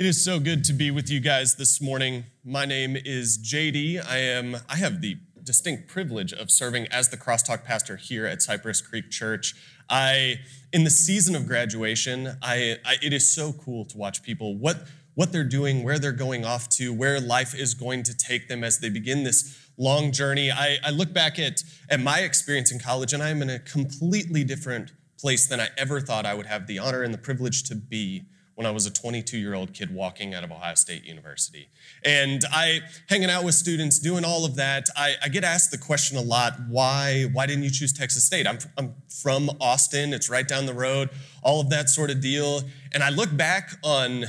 It is so good to be with you guys this morning. My name is JD. I am I have the distinct privilege of serving as the crosstalk pastor here at Cypress Creek Church. I in the season of graduation, I, I it is so cool to watch people what what they're doing, where they're going off to, where life is going to take them as they begin this long journey. I, I look back at, at my experience in college, and I'm in a completely different place than I ever thought I would have the honor and the privilege to be when I was a 22 year old kid walking out of Ohio State University. And I, hanging out with students, doing all of that, I, I, get asked the question a lot why, why didn't you choose Texas State? I'm, I'm from Austin, it's right down the road, all of that sort of deal. And I look back on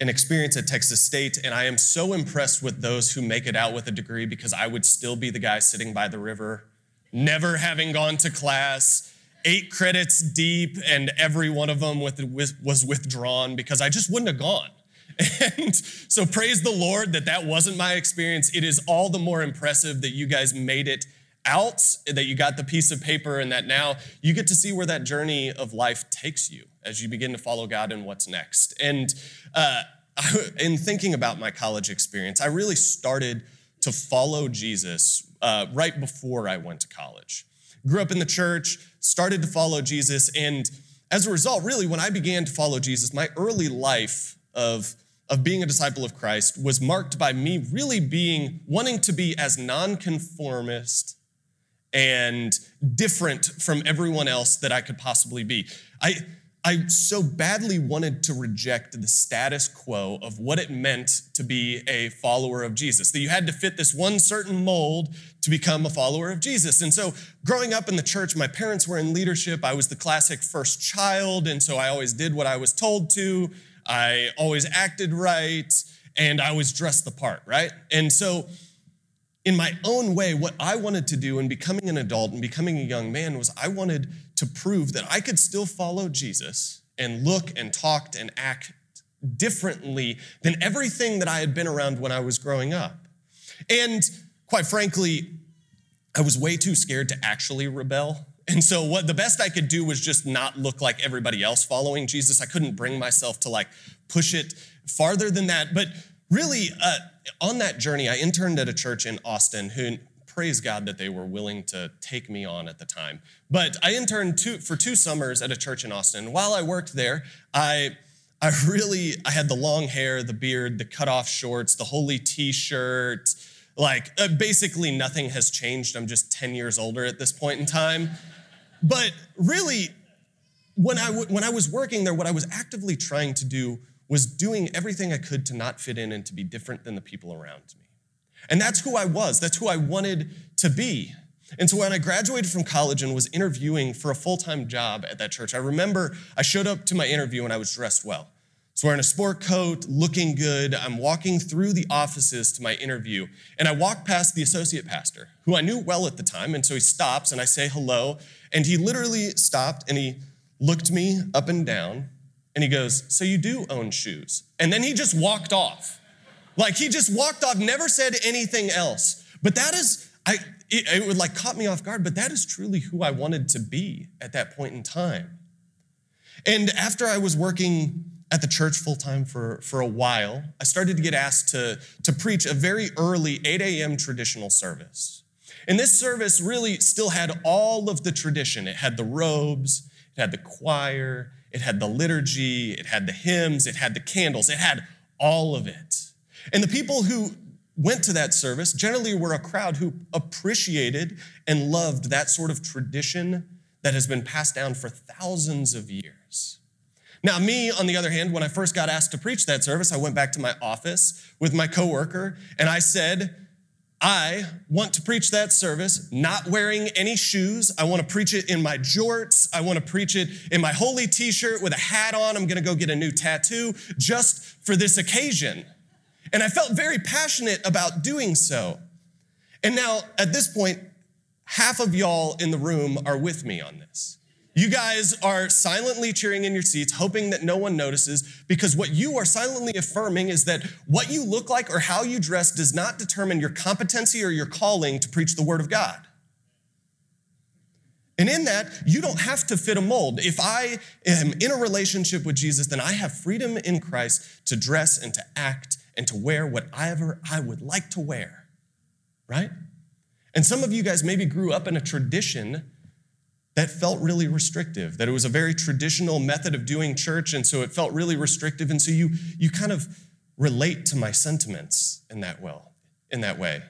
an experience at Texas State, and I am so impressed with those who make it out with a degree because I would still be the guy sitting by the river, never having gone to class, eight credits deep, and every one of them was withdrawn because I just wouldn't have gone. And so, praise the Lord that that wasn't my experience. It is all the more impressive that you guys made it out, that you got the piece of paper, and that now you get to see where that journey of life takes you as you begin to follow God and what's next. And uh, in thinking about my college experience, I really started to follow Jesus uh, right before I went to college. Grew up in the church, started to follow Jesus, and as a result, really, when I began to follow Jesus, my early life of of being a disciple of Christ was marked by me really being wanting to be as nonconformist and different from everyone else that I could possibly be. I I so badly wanted to reject the status quo of what it meant to be a follower of Jesus, that you had to fit this one certain mold to become a follower of Jesus. And so, growing up in the church, my parents were in leadership. I was the classic first child, and so I always did what I was told to. I always acted right, and I was dressed the part, right? And so, in my own way, what I wanted to do in becoming an adult and becoming a young man was I wanted to prove that I could still follow Jesus and look and talk and act differently than everything that I had been around when I was growing up. And quite frankly, I was way too scared to actually rebel. And so what the best I could do was just not look like everybody else following Jesus. I couldn't bring myself to like push it farther than that. But really, uh, on that journey, I interned at a church in Austin who, praise God that they were willing to take me on at the time. But I interned two, for two summers at a church in Austin. While I worked there, I I really I had the long hair, the beard, the cutoff shorts, the holy t-shirt. Like uh, basically nothing has changed. I'm just 10 years older at this point in time. But really when I w- when I was working there what I was actively trying to do was doing everything I could to not fit in and to be different than the people around me. And that's who I was, that's who I wanted to be. And so when I graduated from college and was interviewing for a full time job at that church, I remember I showed up to my interview and I was dressed well. So wearing a sport coat, looking good. I'm walking through the offices to my interview, and I walk past the associate pastor, who I knew well at the time. And so he stops and I say hello. And he literally stopped and he looked me up and down and he goes, So you do own shoes? And then he just walked off. Like he just walked off, never said anything else. But that is, I, it, it would like caught me off guard, but that is truly who I wanted to be at that point in time. And after I was working at the church full time for, for a while, I started to get asked to, to preach a very early 8 a.m. traditional service. And this service really still had all of the tradition. It had the robes, it had the choir, it had the liturgy, it had the hymns, it had the candles, it had all of it. And the people who went to that service generally were a crowd who appreciated and loved that sort of tradition that has been passed down for thousands of years. Now, me, on the other hand, when I first got asked to preach that service, I went back to my office with my coworker and I said, I want to preach that service not wearing any shoes. I want to preach it in my jorts. I want to preach it in my holy t shirt with a hat on. I'm going to go get a new tattoo just for this occasion. And I felt very passionate about doing so. And now, at this point, half of y'all in the room are with me on this. You guys are silently cheering in your seats, hoping that no one notices, because what you are silently affirming is that what you look like or how you dress does not determine your competency or your calling to preach the Word of God. And in that, you don't have to fit a mold. If I am in a relationship with Jesus, then I have freedom in Christ to dress and to act and to wear whatever I would like to wear, right? And some of you guys maybe grew up in a tradition that felt really restrictive, that it was a very traditional method of doing church, and so it felt really restrictive. And so you, you kind of relate to my sentiments in that well, in that way.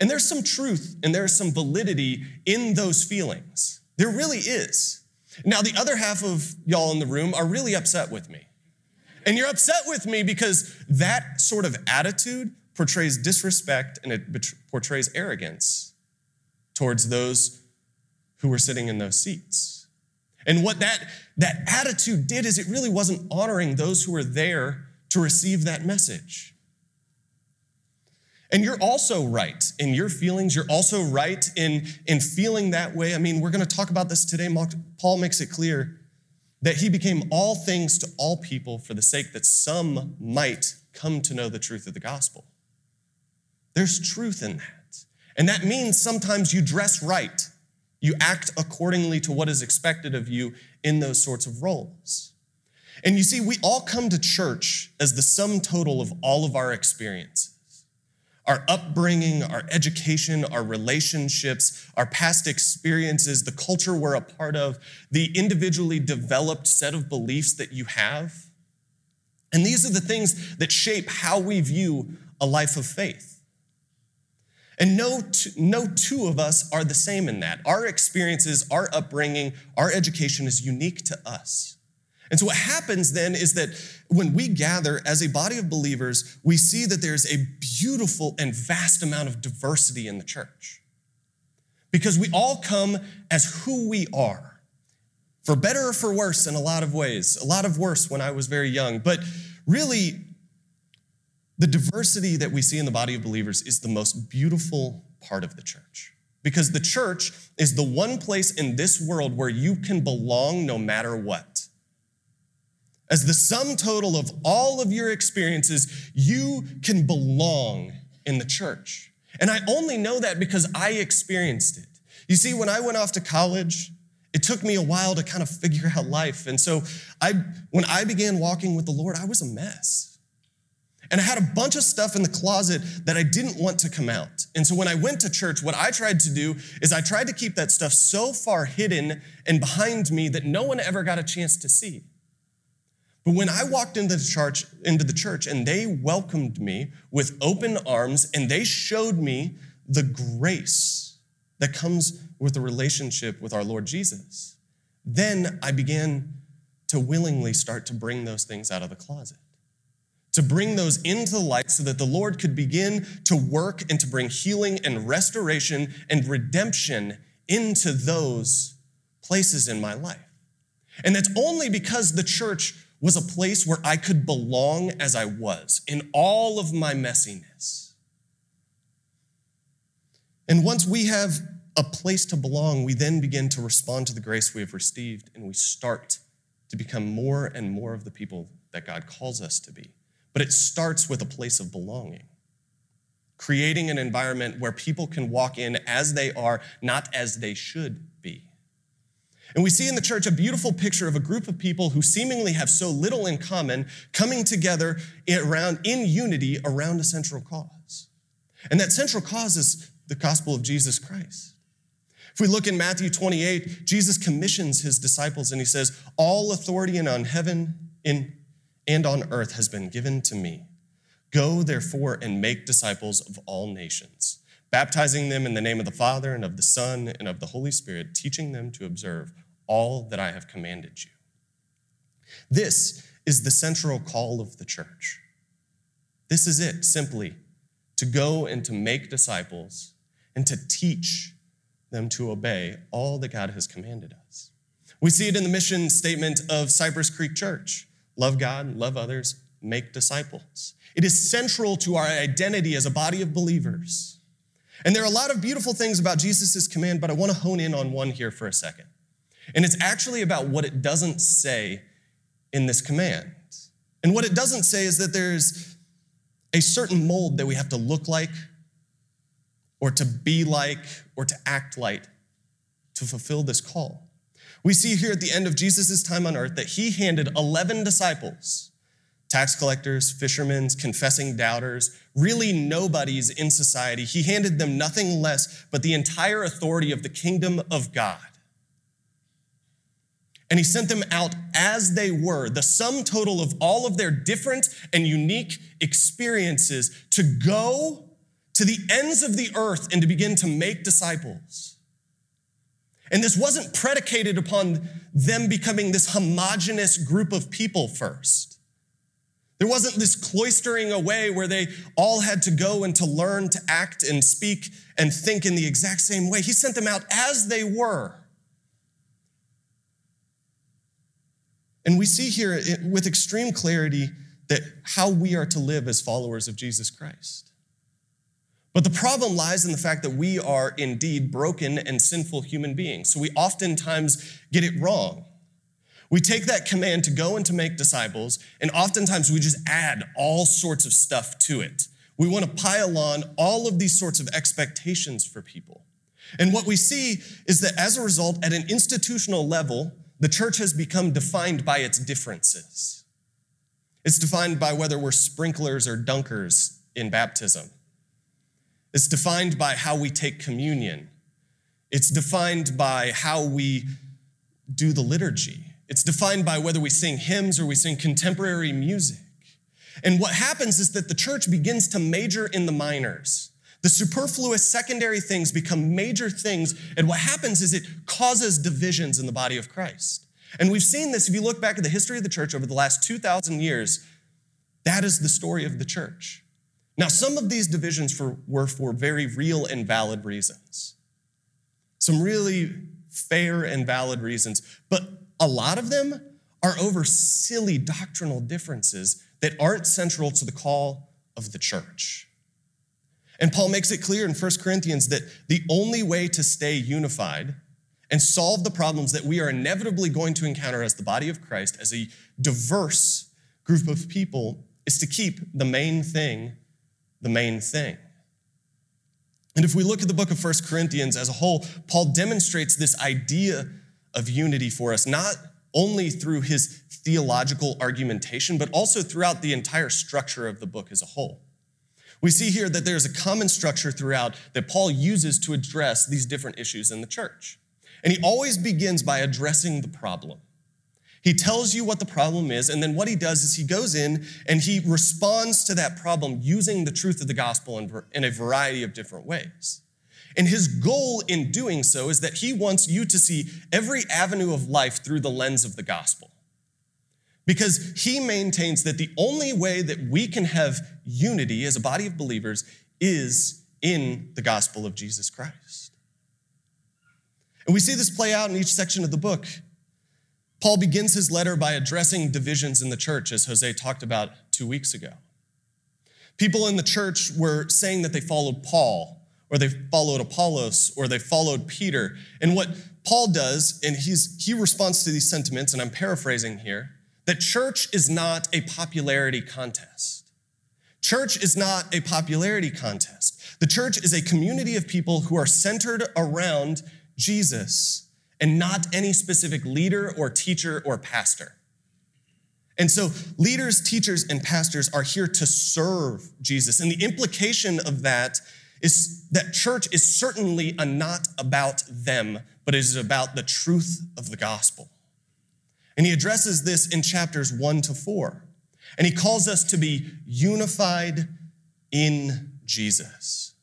And there's some truth and there's some validity in those feelings. There really is. Now, the other half of y'all in the room are really upset with me. And you're upset with me because that sort of attitude portrays disrespect and it portrays arrogance towards those who were sitting in those seats. And what that, that attitude did is it really wasn't honoring those who were there to receive that message. And you're also right in your feelings. You're also right in, in feeling that way. I mean, we're going to talk about this today. Paul makes it clear that he became all things to all people for the sake that some might come to know the truth of the gospel. There's truth in that. And that means sometimes you dress right, you act accordingly to what is expected of you in those sorts of roles. And you see, we all come to church as the sum total of all of our experiences our upbringing, our education, our relationships, our past experiences, the culture we're a part of, the individually developed set of beliefs that you have. And these are the things that shape how we view a life of faith. And no, no two of us are the same in that. Our experiences, our upbringing, our education is unique to us. And so, what happens then is that when we gather as a body of believers, we see that there's a beautiful and vast amount of diversity in the church. Because we all come as who we are, for better or for worse in a lot of ways. A lot of worse when I was very young. But really, the diversity that we see in the body of believers is the most beautiful part of the church. Because the church is the one place in this world where you can belong no matter what. As the sum total of all of your experiences, you can belong in the church. And I only know that because I experienced it. You see, when I went off to college, it took me a while to kind of figure out life. And so I when I began walking with the Lord, I was a mess. And I had a bunch of stuff in the closet that I didn't want to come out. And so when I went to church, what I tried to do is I tried to keep that stuff so far hidden and behind me that no one ever got a chance to see. But when I walked into the church, into the church and they welcomed me with open arms and they showed me the grace that comes with a relationship with our Lord Jesus, then I began to willingly start to bring those things out of the closet. To bring those into the light so that the Lord could begin to work and to bring healing and restoration and redemption into those places in my life. And that's only because the church was a place where I could belong as I was in all of my messiness. And once we have a place to belong, we then begin to respond to the grace we have received and we start to become more and more of the people that God calls us to be. But it starts with a place of belonging, creating an environment where people can walk in as they are, not as they should be. And we see in the church a beautiful picture of a group of people who seemingly have so little in common coming together around, in unity around a central cause. And that central cause is the gospel of Jesus Christ. If we look in Matthew 28, Jesus commissions his disciples and he says, All authority in on heaven in, and on earth has been given to me. Go therefore and make disciples of all nations, baptizing them in the name of the Father and of the Son and of the Holy Spirit, teaching them to observe all that I have commanded you. This is the central call of the church. This is it, simply to go and to make disciples and to teach them to obey all that God has commanded us. We see it in the mission statement of Cypress Creek Church love God, love others, make disciples. It is central to our identity as a body of believers. And there are a lot of beautiful things about Jesus' command, but I want to hone in on one here for a second. And it's actually about what it doesn't say in this command. And what it doesn't say is that there's a certain mold that we have to look like, or to be like, or to act like to fulfill this call. We see here at the end of Jesus' time on earth that he handed 11 disciples, tax collectors, fishermen, confessing doubters, really nobodies in society. He handed them nothing less but the entire authority of the kingdom of God. And he sent them out as they were, the sum total of all of their different and unique experiences to go to the ends of the earth and to begin to make disciples. And this wasn't predicated upon them becoming this homogenous group of people first. There wasn't this cloistering away where they all had to go and to learn to act and speak and think in the exact same way. He sent them out as they were. And we see here eh, with extreme clarity that how we are to live as followers of Jesus Christ. But the problem lies in the fact that we are indeed broken and sinful human beings. So we oftentimes get it wrong. We take that command to go and to make disciples, and oftentimes we just add all sorts of stuff to it. We want to pile on all of these sorts of expectations for people. And what we see is that as a result, at an institutional level, the church has become defined by its differences. It's defined by whether we're sprinklers or dunkers in baptism. It's defined by how we take communion. It's defined by how we do the liturgy. It's defined by whether we sing hymns or we sing contemporary music. And what happens is that the church begins to major in the minors. The superfluous secondary things become major things. And what happens is it causes divisions in the body of Christ. And we've seen this if you look back at the history of the church over the last 2,000 years. That is the story of the church. Now, some of these divisions for, were for very real and valid reasons, some really fair and valid reasons, but a lot of them are over silly doctrinal differences that aren't central to the call of the church. And Paul makes it clear in 1 Corinthians that the only way to stay unified and solve the problems that we are inevitably going to encounter as the body of Christ, as a diverse group of people, is to keep the main thing the main thing. And if we look at the book of First Corinthians as a whole, Paul demonstrates this idea of unity for us, not only through his theological argumentation, but also throughout the entire structure of the book as a whole. We see here that there's a common structure throughout that Paul uses to address these different issues in the church. And he always begins by addressing the problem. He tells you what the problem is, and then what he does is he goes in and he responds to that problem using the truth of the gospel in, a variety of different ways. And his goal in doing so is that he wants you to see every avenue of life through the lens of the gospel. Because he maintains that the only way that we can have unity as a body of believers is in the gospel of Jesus Christ. And we see this play out in each section of the book. Paul begins his letter by addressing divisions in the church, as Jose talked about two weeks ago. People in the church were saying that they followed Paul, or they followed Apollos, or they followed Peter. And what Paul does, and he's, he responds to these sentiments, and I'm paraphrasing here, that church is not a popularity contest. Church is not a popularity contest. The church is a community of people who are centered around Jesus and not any specific leader or teacher or pastor. And so, leaders, teachers, and pastors are here to serve Jesus. And the implication of that is that church is certainly a not about them, but it is about the truth of the gospel. And he addresses this in chapters one to four. And he calls us to be unified in Jesus.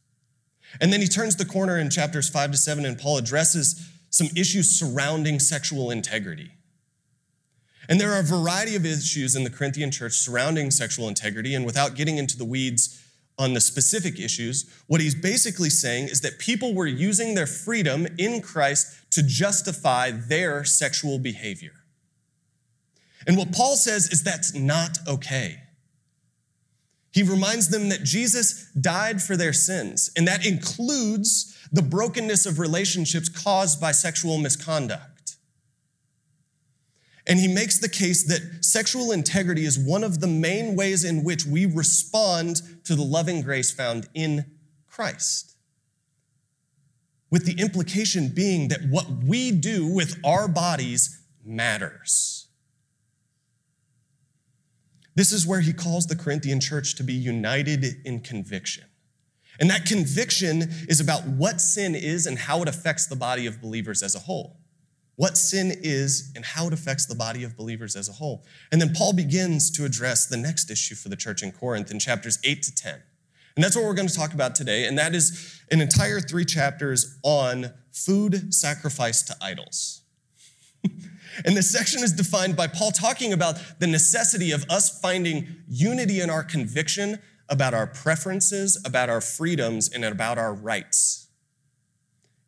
And then he turns the corner in chapters five to seven, and Paul addresses some issues surrounding sexual integrity. And there are a variety of issues in the Corinthian church surrounding sexual integrity. And without getting into the weeds on the specific issues, what he's basically saying is that people were using their freedom in Christ to justify their sexual behavior. And what Paul says is that's not okay. He reminds them that Jesus died for their sins, and that includes the brokenness of relationships caused by sexual misconduct. And he makes the case that sexual integrity is one of the main ways in which we respond to the loving grace found in Christ. with the implication being that what we do with our bodies matters. This is where he calls the Corinthian church to be united in conviction. And that conviction is about what sin is and how it affects the body of believers as a whole. What sin is and how it affects the body of believers as a whole. And then Paul begins to address the next issue for the church in Corinth in chapters 8 to 10. And that's what we're going to talk about today. And that is an entire three chapters on food sacrificed to idols. and this section is defined by Paul talking about the necessity of us finding unity in our conviction about our preferences, about our freedoms, and about our rights.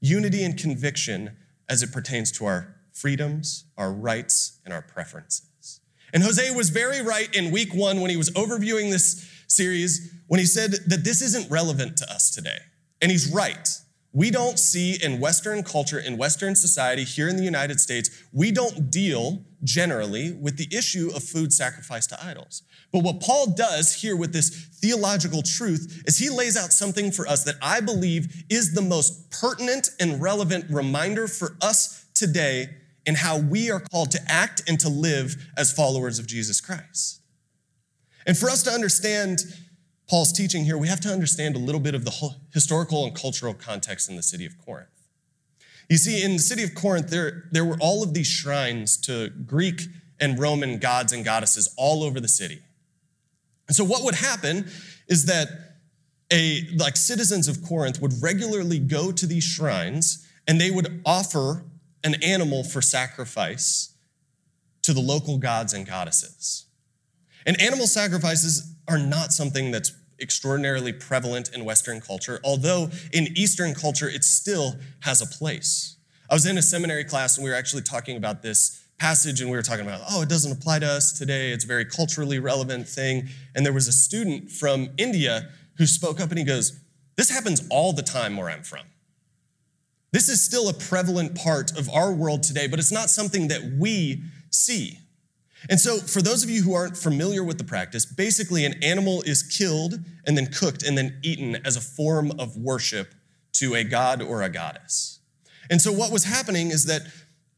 Unity and conviction as it pertains to our freedoms, our rights, and our preferences. And Jose was very right in week one when he was overviewing this series when he said that this isn't relevant to us today. And he's right. We don't see in Western culture, in Western society, here in the United States, we don't deal generally with the issue of food sacrificed to idols. But what Paul does here with this theological truth is he lays out something for us that I believe is the most pertinent and relevant reminder for us today in how we are called to act and to live as followers of Jesus Christ. And for us to understand Paul's teaching here, we have to understand a little bit of the historical and cultural context in the city of Corinth. You see, in the city of Corinth, there, there were all of these shrines to Greek and Roman gods and goddesses all over the city. And so, what would happen is that a like citizens of Corinth would regularly go to these shrines and they would offer an animal for sacrifice to the local gods and goddesses. And animal sacrifices are not something that's extraordinarily prevalent in Western culture, although in Eastern culture it still has a place. I was in a seminary class and we were actually talking about this passage and we were talking about, oh, it doesn't apply to us today. It's a very culturally relevant thing. And there was a student from India who spoke up and he goes, This happens all the time where I'm from. This is still a prevalent part of our world today, but it's not something that we see. And so, for those of you who aren't familiar with the practice, basically an animal is killed and then cooked and then eaten as a form of worship to a god or a goddess. And so, what was happening is that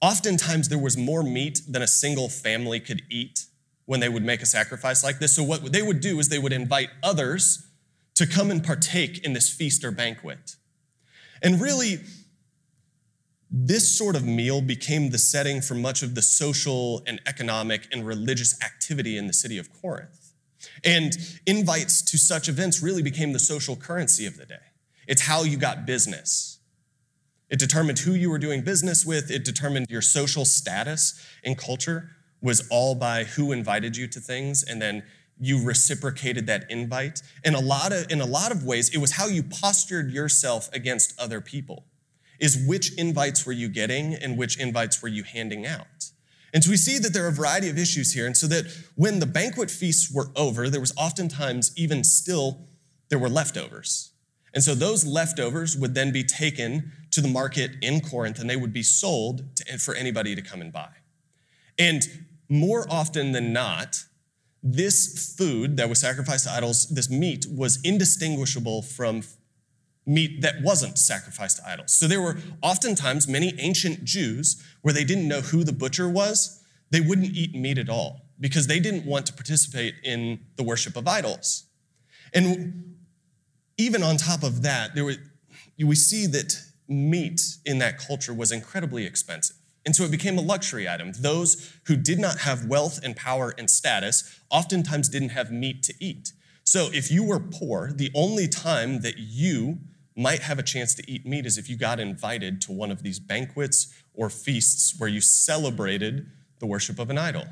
oftentimes there was more meat than a single family could eat when they would make a sacrifice like this. So, what they would do is they would invite others to come and partake in this feast or banquet. And really, this sort of meal became the setting for much of the social and economic and religious activity in the city of Corinth. And invites to such events really became the social currency of the day. It's how you got business. It determined who you were doing business with, it determined your social status and culture was all by who invited you to things and then you reciprocated that invite. In a lot of in a lot of ways it was how you postured yourself against other people is which invites were you getting and which invites were you handing out. And so we see that there are a variety of issues here. And so that when the banquet feasts were over, there was oftentimes even still, there were leftovers. And so those leftovers would then be taken to the market in Corinth and they would be sold to, for anybody to come and buy. And more often than not, this food that was sacrificed to idols, this meat, was indistinguishable from meat that wasn't sacrificed to idols. So there were oftentimes many ancient Jews where they didn't know who the butcher was, they wouldn't eat meat at all because they didn't want to participate in the worship of idols. And even on top of that, there were, we see that meat in that culture was incredibly expensive. And so it became a luxury item. Those who did not have wealth and power and status oftentimes didn't have meat to eat. So if you were poor, the only time that you might have a chance to eat meat is if you got invited to one of these banquets or feasts where you celebrated the worship of an idol.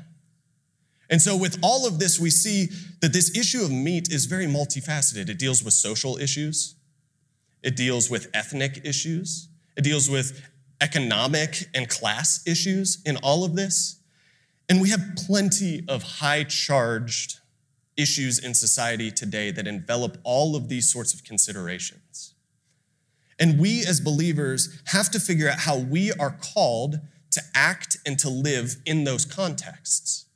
And so, with all of this, we see that this issue of meat is very multifaceted. It deals with social issues, it deals with ethnic issues, it deals with economic and class issues in all of this. And we have plenty of high charged issues in society today that envelop all of these sorts of considerations. And we as believers have to figure out how we are called to act and to live in those contexts.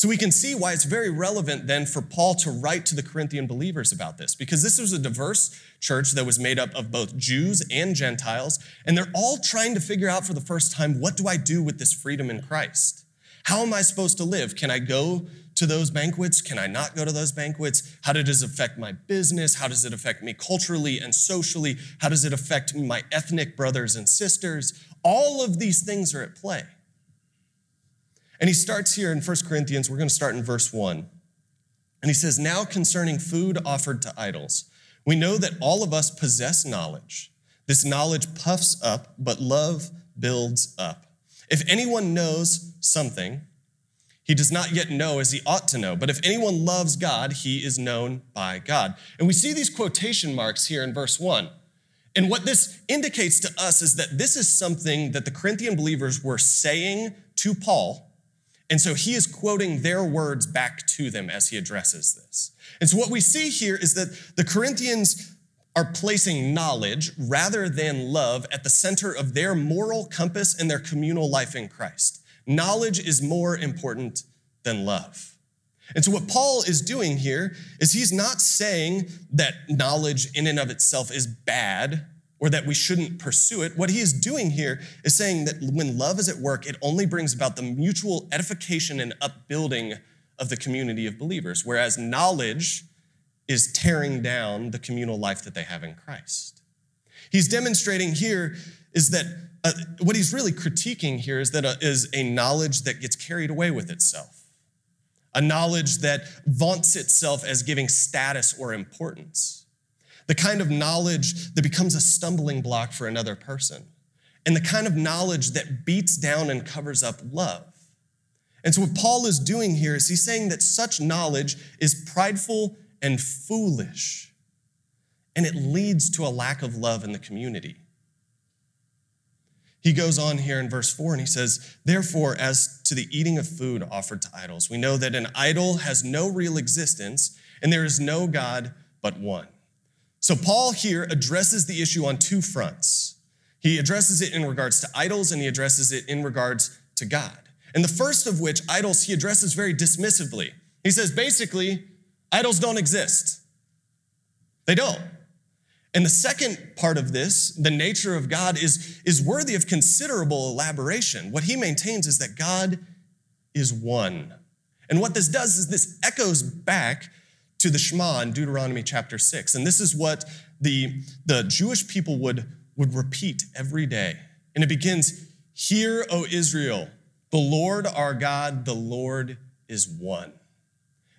So we can see why it's very relevant then for Paul to write to the Corinthian believers about this, because this was a diverse church that was made up of both Jews and Gentiles, and they're all trying to figure out for the first time what do I do with this freedom in Christ? How am I supposed to live? Can I go to those banquets? Can I not go to those banquets? How does it affect my business? How does it affect me culturally and socially? How does it affect my ethnic brothers and sisters? All of these things are at play. And he starts here in 1 Corinthians, we're going to start in verse 1. And he says, Now concerning food offered to idols, we know that all of us possess knowledge. This knowledge puffs up, but love builds up. If anyone knows something, he does not yet know as he ought to know. But if anyone loves God, he is known by God. And we see these quotation marks here in verse 1. And what this indicates to us is that this is something that the Corinthian believers were saying to Paul and so he is quoting their words back to them as he addresses this. And so what we see here is that the Corinthians are placing knowledge rather than love at the center of their moral compass and their communal life in Christ. Knowledge is more important than love. And so, what Paul is doing here is he's not saying that knowledge in and of itself is bad or that we shouldn't pursue it. What he is doing here is saying that when love is at work, it only brings about the mutual edification and upbuilding of the community of believers, whereas knowledge is tearing down the communal life that they have in Christ. He's demonstrating here is that uh, what he's really critiquing here is that uh, is a knowledge that gets carried away with itself, a knowledge that vaunts itself as giving status or importance the kind of knowledge that becomes a stumbling block for another person, and the kind of knowledge that beats down and covers up love. And so, what Paul is doing here is he's saying that such knowledge is prideful and foolish, and it leads to a lack of love in the community. He goes on here in verse 4 and he says, Therefore, as to the eating of food offered to idols, we know that an idol has no real existence, and there is no God but one. So, Paul here addresses the issue on two fronts. He addresses it in regards to idols and he addresses it in regards to God. And the first of which, idols, he addresses very dismissively. He says basically, idols don't exist. They don't. And the second part of this, the nature of God, is, is worthy of considerable elaboration. What he maintains is that God is one. And what this does is this echoes back to the Shema in Deuteronomy chapter 6. And this is what the, the Jewish people would, would repeat every day. And it begins Hear, O Israel, the Lord our God, the Lord is one.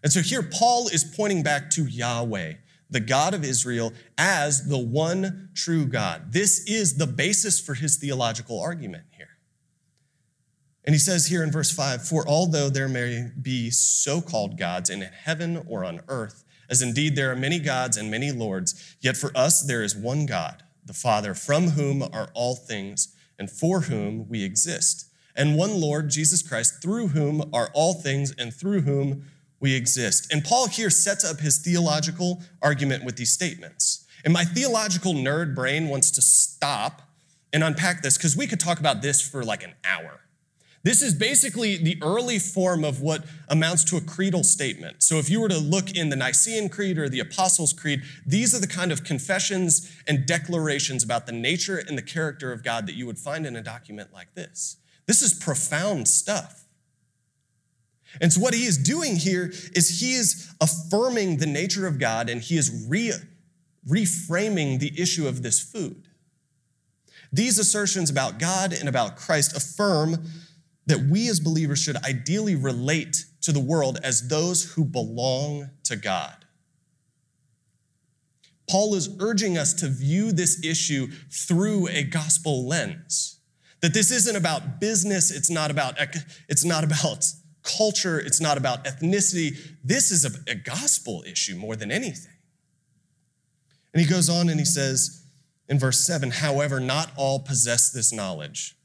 And so here, Paul is pointing back to Yahweh, the God of Israel, as the one true God. This is the basis for his theological argument here. And he says here in verse 5 For although there may be so called gods in heaven or on earth, as indeed there are many gods and many lords, yet for us there is one God, the Father, from whom are all things and for whom we exist, and one Lord, Jesus Christ, through whom are all things and through whom we exist. And Paul here sets up his theological argument with these statements. And my theological nerd brain wants to stop and unpack this because we could talk about this for like an hour. This is basically the early form of what amounts to a creedal statement. So, if you were to look in the Nicene Creed or the Apostles' Creed, these are the kind of confessions and declarations about the nature and the character of God that you would find in a document like this. This is profound stuff. And so, what he is doing here is he is affirming the nature of God and he is re- reframing the issue of this food. These assertions about God and about Christ affirm that we as believers should ideally relate to the world as those who belong to God. Paul is urging us to view this issue through a gospel lens. That this isn't about business, it's not about, it's not about culture, it's not about ethnicity. This is a, a gospel issue more than anything. And he goes on and he says in verse 7 however, not all possess this knowledge.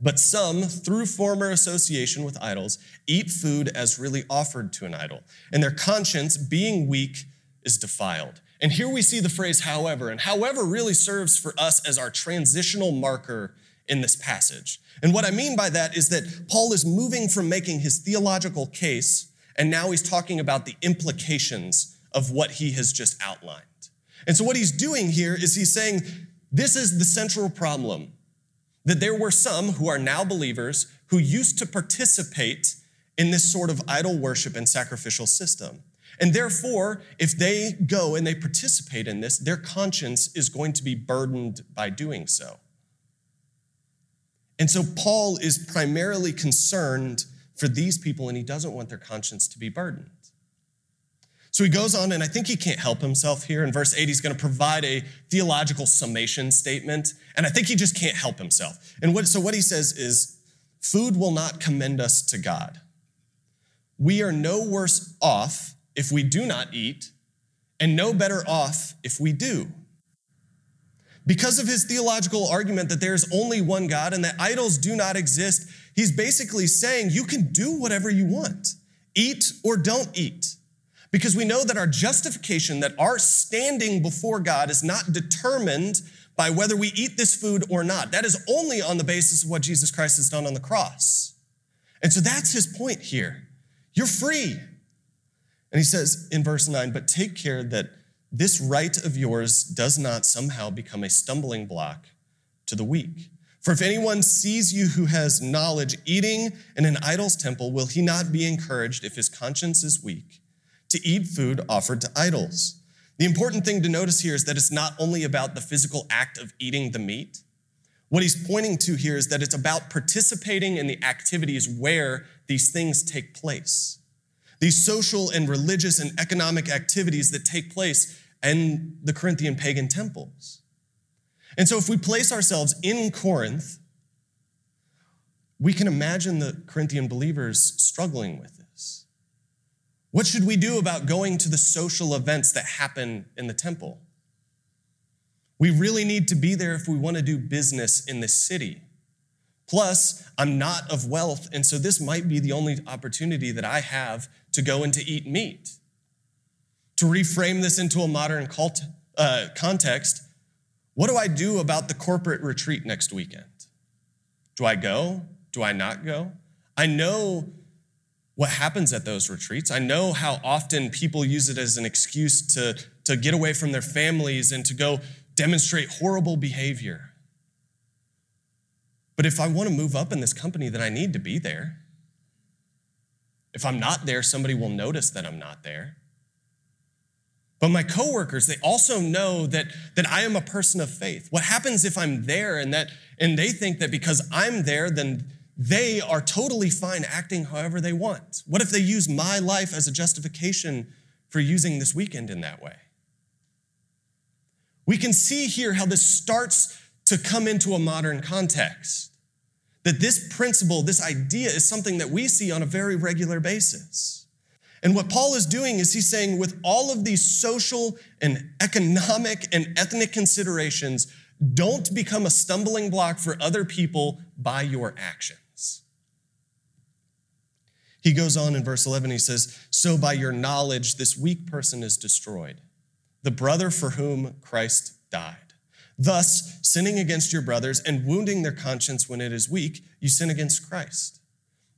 But some, through former association with idols, eat food as really offered to an idol, and their conscience, being weak, is defiled. And here we see the phrase however, and however really serves for us as our transitional marker in this passage. And what I mean by that is that Paul is moving from making his theological case, and now he's talking about the implications of what he has just outlined. And so, what he's doing here is he's saying, This is the central problem that there were some who are now believers who used to participate in this sort of idol worship and sacrificial system. And therefore, if they go and they participate in this, their conscience is going to be burdened by doing so. And so Paul is primarily concerned for these people, and he doesn't want their conscience to be burdened. So he goes on, and I think he can't help himself here. In verse 8, he's going to provide a theological summation statement, and I think he just can't help himself. And what, so what he says is food will not commend us to God. We are no worse off if we do not eat, and no better off if we do. Because of his theological argument that there's only one God and that idols do not exist, he's basically saying you can do whatever you want, eat or don't eat. Because we know that our justification, that our standing before God is not determined by whether we eat this food or not. That is only on the basis of what Jesus Christ has done on the cross. And so that's his point here. You're free. And he says in verse 9, but take care that this right of yours does not somehow become a stumbling block to the weak. For if anyone sees you who has knowledge eating in an idol's temple, will he not be encouraged if his conscience is weak to eat food offered to idols? The important thing to notice here is that it's not only about the physical act of eating the meat. What he's pointing to here is that it's about participating in the activities where these things take place these social and religious and economic activities that take place in the Corinthian pagan temples. And so, if we place ourselves in Corinth, we can imagine the Corinthian believers struggling with this. What should we do about going to the social events that happen in the temple? We really need to be there if we want to do business in this city. Plus, I'm not of wealth, and so this might be the only opportunity that I have to go and to eat meat. To reframe this into a modern cult, uh, context, what do I do about the corporate retreat next weekend? Do I go? Do I not go? I know what happens at those retreats. I know how often people use it as an excuse to, to get away from their families and to go demonstrate horrible behavior. But if I want to move up in this company, then I need to be there. If I'm not there, somebody will notice that I'm not there. But my coworkers, they also know that, that I am a person of faith. What happens if I'm there and that and they think that because I'm there, then they are totally fine acting however they want? What if they use my life as a justification for using this weekend in that way? We can see here how this starts to come into a modern context. That this principle, this idea, is something that we see on a very regular basis. And what Paul is doing is he's saying, with all of these social and economic and ethnic considerations, don't become a stumbling block for other people by your actions. He goes on in verse 11, he says, So by your knowledge, this weak person is destroyed, the brother for whom Christ died. Thus, sinning against your brothers and wounding their conscience when it is weak, you sin against Christ.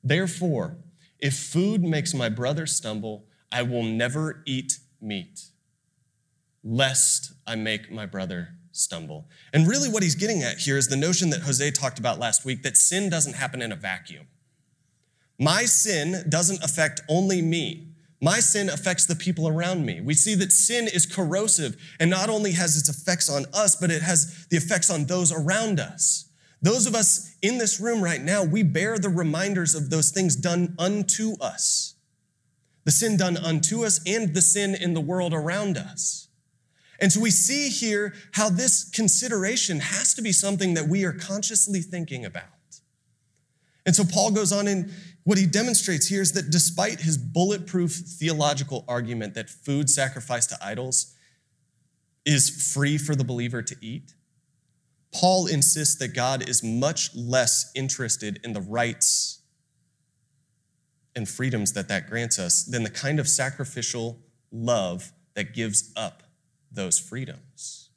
Therefore, if food makes my brother stumble, I will never eat meat, lest I make my brother stumble. And really, what he's getting at here is the notion that Jose talked about last week that sin doesn't happen in a vacuum. My sin doesn't affect only me. My sin affects the people around me. We see that sin is corrosive and not only has its effects on us, but it has the effects on those around us. Those of us in this room right now, we bear the reminders of those things done unto us the sin done unto us and the sin in the world around us. And so we see here how this consideration has to be something that we are consciously thinking about. And so Paul goes on and what he demonstrates here is that despite his bulletproof theological argument that food sacrificed to idols is free for the believer to eat, Paul insists that God is much less interested in the rights and freedoms that that grants us than the kind of sacrificial love that gives up those freedoms.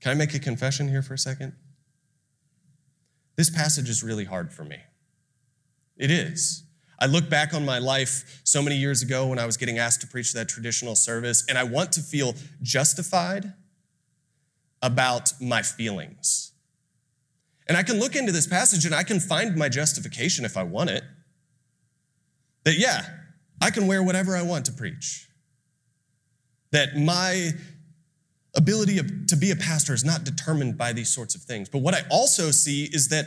Can I make a confession here for a second? this passage is really hard for me. It is. I look back on my life so many years ago when I was getting asked to preach that traditional service, and I want to feel justified about my feelings. And I can look into this passage and I can find my justification if I want it. That, yeah, I can wear whatever I want to preach. That my ability to be a pastor is not determined by these sorts of things. But what I also see is that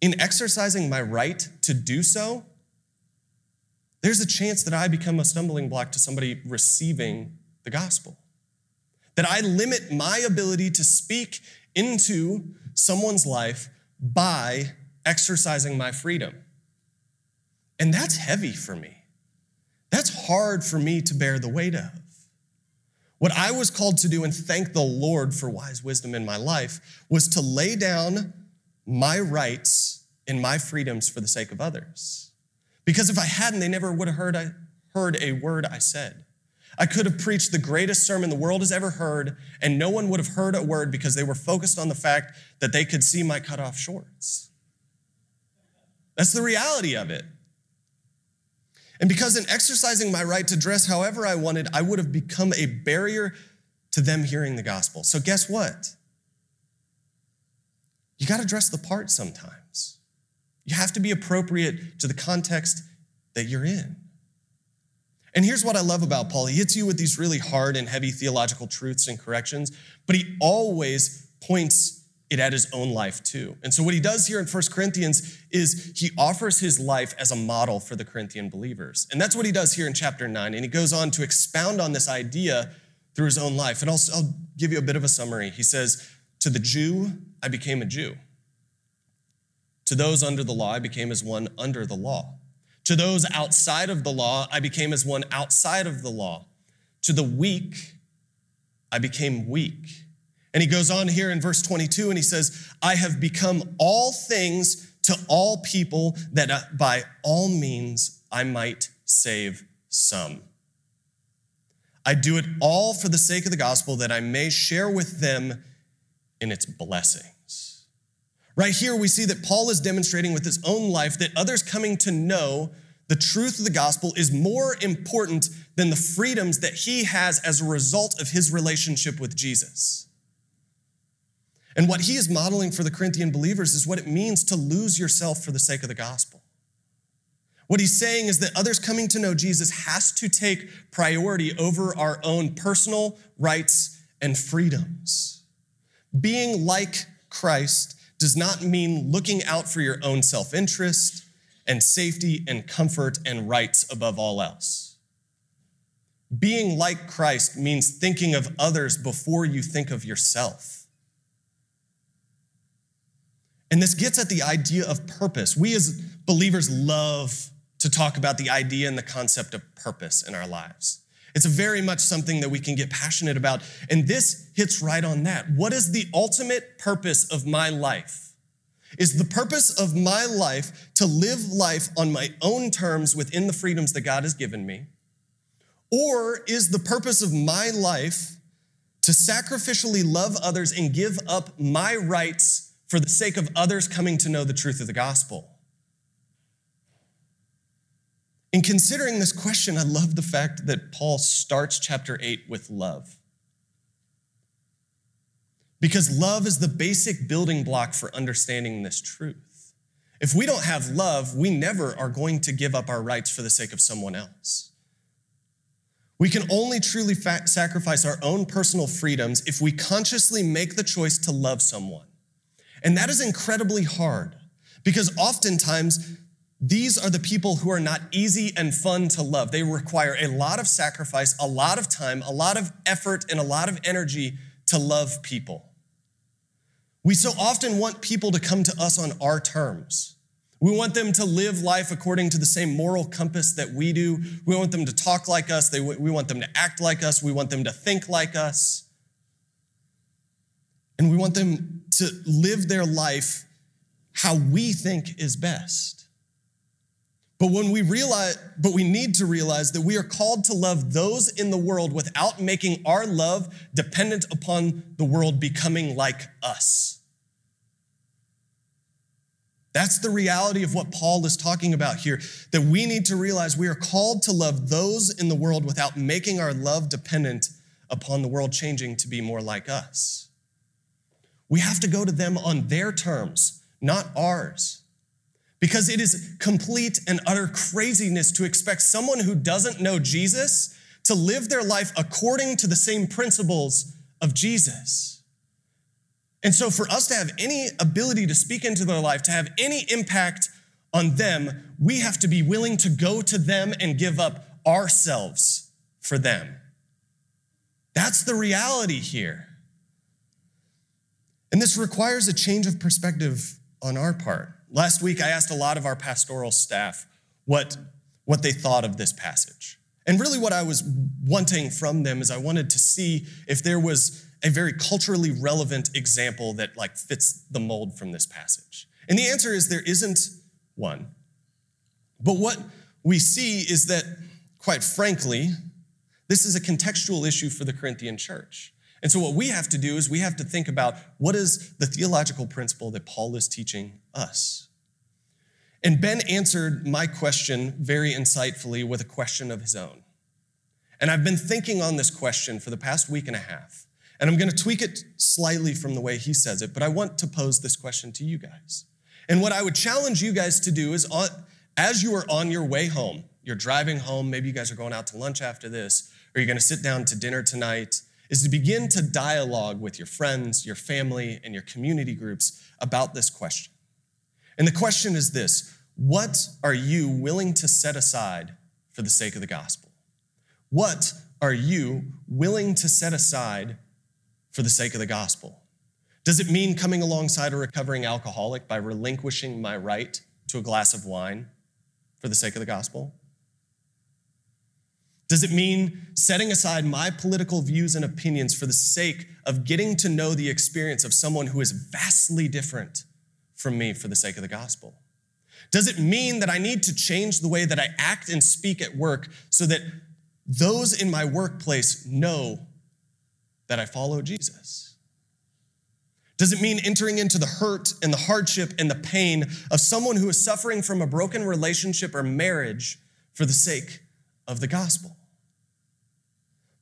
in exercising my right to do so, there's a chance that I become a stumbling block to somebody receiving the gospel. That I limit my ability to speak into someone's life by exercising my freedom. And that's heavy for me. That's hard for me to bear the weight of. What I was called to do, and thank the Lord for wise wisdom in my life, was to lay down my rights and my freedoms for the sake of others. Because if I hadn't, they never would have heard, I, heard a word I said. I could have preached the greatest sermon the world has ever heard, and no one would have heard a word because they were focused on the fact that they could see my cut off shorts. That's the reality of it. And because in exercising my right to dress however I wanted, I would have become a barrier to them hearing the gospel. So, guess what? You got to dress the part sometimes. You have to be appropriate to the context that you're in. And here's what I love about Paul he hits you with these really hard and heavy theological truths and corrections, but he always points it at his own life too. And so, what he does here in 1 Corinthians is he offers his life as a model for the Corinthian believers. And that's what he does here in chapter 9. And he goes on to expound on this idea through his own life. And I'll, I'll give you a bit of a summary. He says, To the Jew, I became a Jew. To those under the law, I became as one under the law. To those outside of the law, I became as one outside of the law. To the weak, I became weak and he goes on here in verse 22 and he says, I have become all things to all people that uh, by all means I might save some. I do it all for the sake of the gospel that I may share with them in its blessings. Right here, we see that Paul is demonstrating with his own life that others coming to know the truth of the gospel is more important than the freedoms that he has as a result of his relationship with Jesus. And what he is modeling for the Corinthian believers is what it means to lose yourself for the sake of the gospel. What he's saying is that others coming to know Jesus has to take priority over our own personal rights and freedoms. Being like Christ does not mean looking out for your own self interest and safety and comfort and rights above all else. Being like Christ means thinking of others before you think of yourself. And this gets at the idea of purpose. We as believers love to talk about the idea and the concept of purpose in our lives. It's very much something that we can get passionate about. And this hits right on that. What is the ultimate purpose of my life? Is the purpose of my life to live life on my own terms within the freedoms that God has given me? Or is the purpose of my life to sacrificially love others and give up my rights for the sake of others coming to know the truth of the gospel? In considering this question, I love the fact that Paul starts chapter 8 with love. Because love is the basic building block for understanding this truth. If we don't have love, we never are going to give up our rights for the sake of someone else. We can only truly fa- sacrifice our own personal freedoms if we consciously make the choice to love someone. And that is incredibly hard because oftentimes these are the people who are not easy and fun to love. They require a lot of sacrifice, a lot of time, a lot of effort, and a lot of energy to love people. We so often want people to come to us on our terms. We want them to live life according to the same moral compass that we do. We want them to talk like us. They, we want them to act like us. We want them to think like us. And we want them to live their life how we think is best. But when we realize, but we need to realize that we are called to love those in the world without making our love dependent upon the world becoming like us. That's the reality of what Paul is talking about here. That we need to realize we are called to love those in the world without making our love dependent upon the world changing to be more like us. We have to go to them on their terms, not ours. Because it is complete and utter craziness to expect someone who doesn't know Jesus to live their life according to the same principles of Jesus. And so, for us to have any ability to speak into their life, to have any impact on them, we have to be willing to go to them and give up ourselves for them. That's the reality here. And this requires a change of perspective on our part. Last week, I asked a lot of our pastoral staff what, what they thought of this passage. And really, what I was wanting from them is I wanted to see if there was a very culturally relevant example that like fits the mold from this passage. And the answer is there isn't one. But what we see is that, quite frankly, this is a contextual issue for the Corinthian church. And so, what we have to do is we have to think about what is the theological principle that Paul is teaching us. And Ben answered my question very insightfully with a question of his own. And I've been thinking on this question for the past week and a half. And I'm going to tweak it slightly from the way he says it, but I want to pose this question to you guys. And what I would challenge you guys to do is, on, as you are on your way home, you're driving home, maybe you guys are going out to lunch after this, or you're going to sit down to dinner tonight, is to begin to dialogue with your friends, your family, and your community groups about this question. And the question is this What are you willing to set aside for the sake of the gospel? What are you willing to set aside for the sake of the gospel? Does it mean coming alongside a recovering alcoholic by relinquishing my right to a glass of wine for the sake of the gospel? Does it mean setting aside my political views and opinions for the sake of getting to know the experience of someone who is vastly different from me for the sake of the gospel? Does it mean that I need to change the way that I act and speak at work so that those in my workplace know that I follow Jesus? Does it mean entering into the hurt and the hardship and the pain of someone who is suffering from a broken relationship or marriage for the sake of the gospel.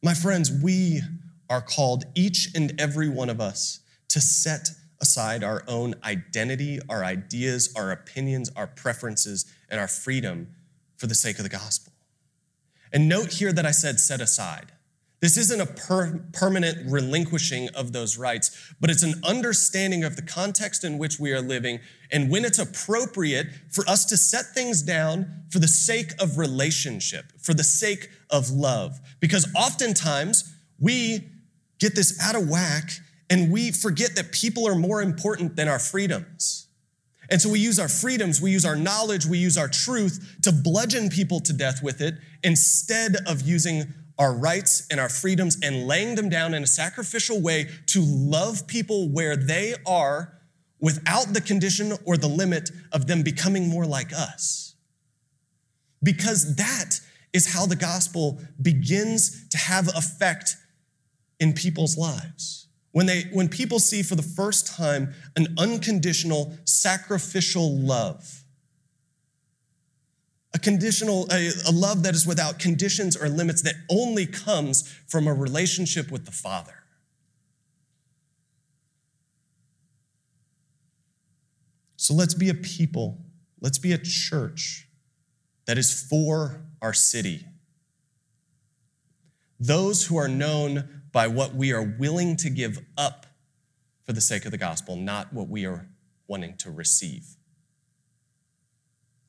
My friends, we are called, each and every one of us, to set aside our own identity, our ideas, our opinions, our preferences, and our freedom for the sake of the gospel. And note here that I said set aside. This isn't a per- permanent relinquishing of those rights, but it's an understanding of the context in which we are living and when it's appropriate for us to set things down for the sake of relationship, for the sake of love. Because oftentimes we get this out of whack and we forget that people are more important than our freedoms. And so we use our freedoms, we use our knowledge, we use our truth to bludgeon people to death with it instead of using our rights and our freedoms and laying them down in a sacrificial way to love people where they are without the condition or the limit of them becoming more like us. Because that is how the gospel begins to have effect in people's lives. When, they, when people see for the first time an unconditional sacrificial love, a conditional, a, a love that is without conditions or limits that only comes from a relationship with the Father. So let's be a people, let's be a church that is for our city. Those who are known by what we are willing to give up for the sake of the gospel, not what we are wanting to receive.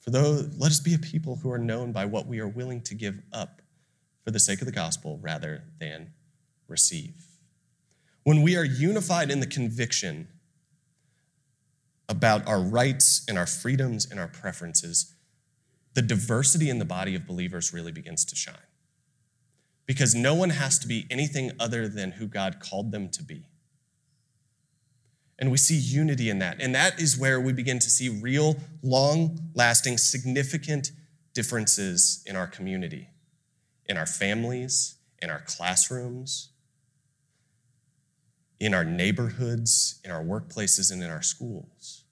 For those, let us be a people who are known by what we are willing to give up for the sake of the gospel rather than receive. When we are unified in the conviction about our rights and our freedoms and our preferences, the diversity in the body of believers really begins to shine. Because no one has to be anything other than who God called them to be. And we see unity in that. And that is where we begin to see real, long lasting, significant differences in our community, in our families, in our classrooms, in our neighborhoods, in our workplaces, and in our schools.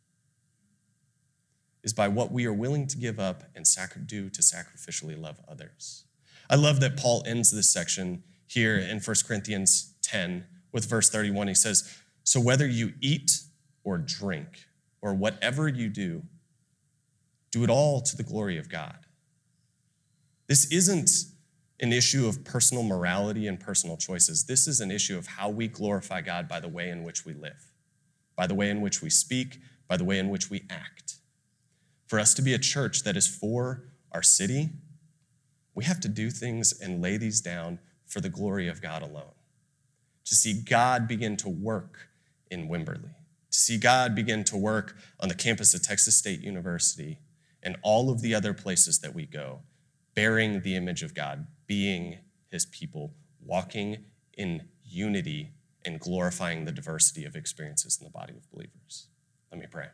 is by what we are willing to give up and do to sacrificially love others. I love that Paul ends this section here in 1 Corinthians 10 with verse 31. He says, So whether you eat or drink or whatever you do, do it all to the glory of God. This isn't an issue of personal morality and personal choices. This is an issue of how we glorify God by the way in which we live, by the way in which we speak, by the way in which we act. For us to be a church that is for our city, we have to do things and lay these down for the glory of God alone. To see God begin to work in Wimberley, to see God begin to work on the campus of Texas State University and all of the other places that we go, bearing the image of God, being his people, walking in unity and glorifying the diversity of experiences in the body of believers. Let me pray.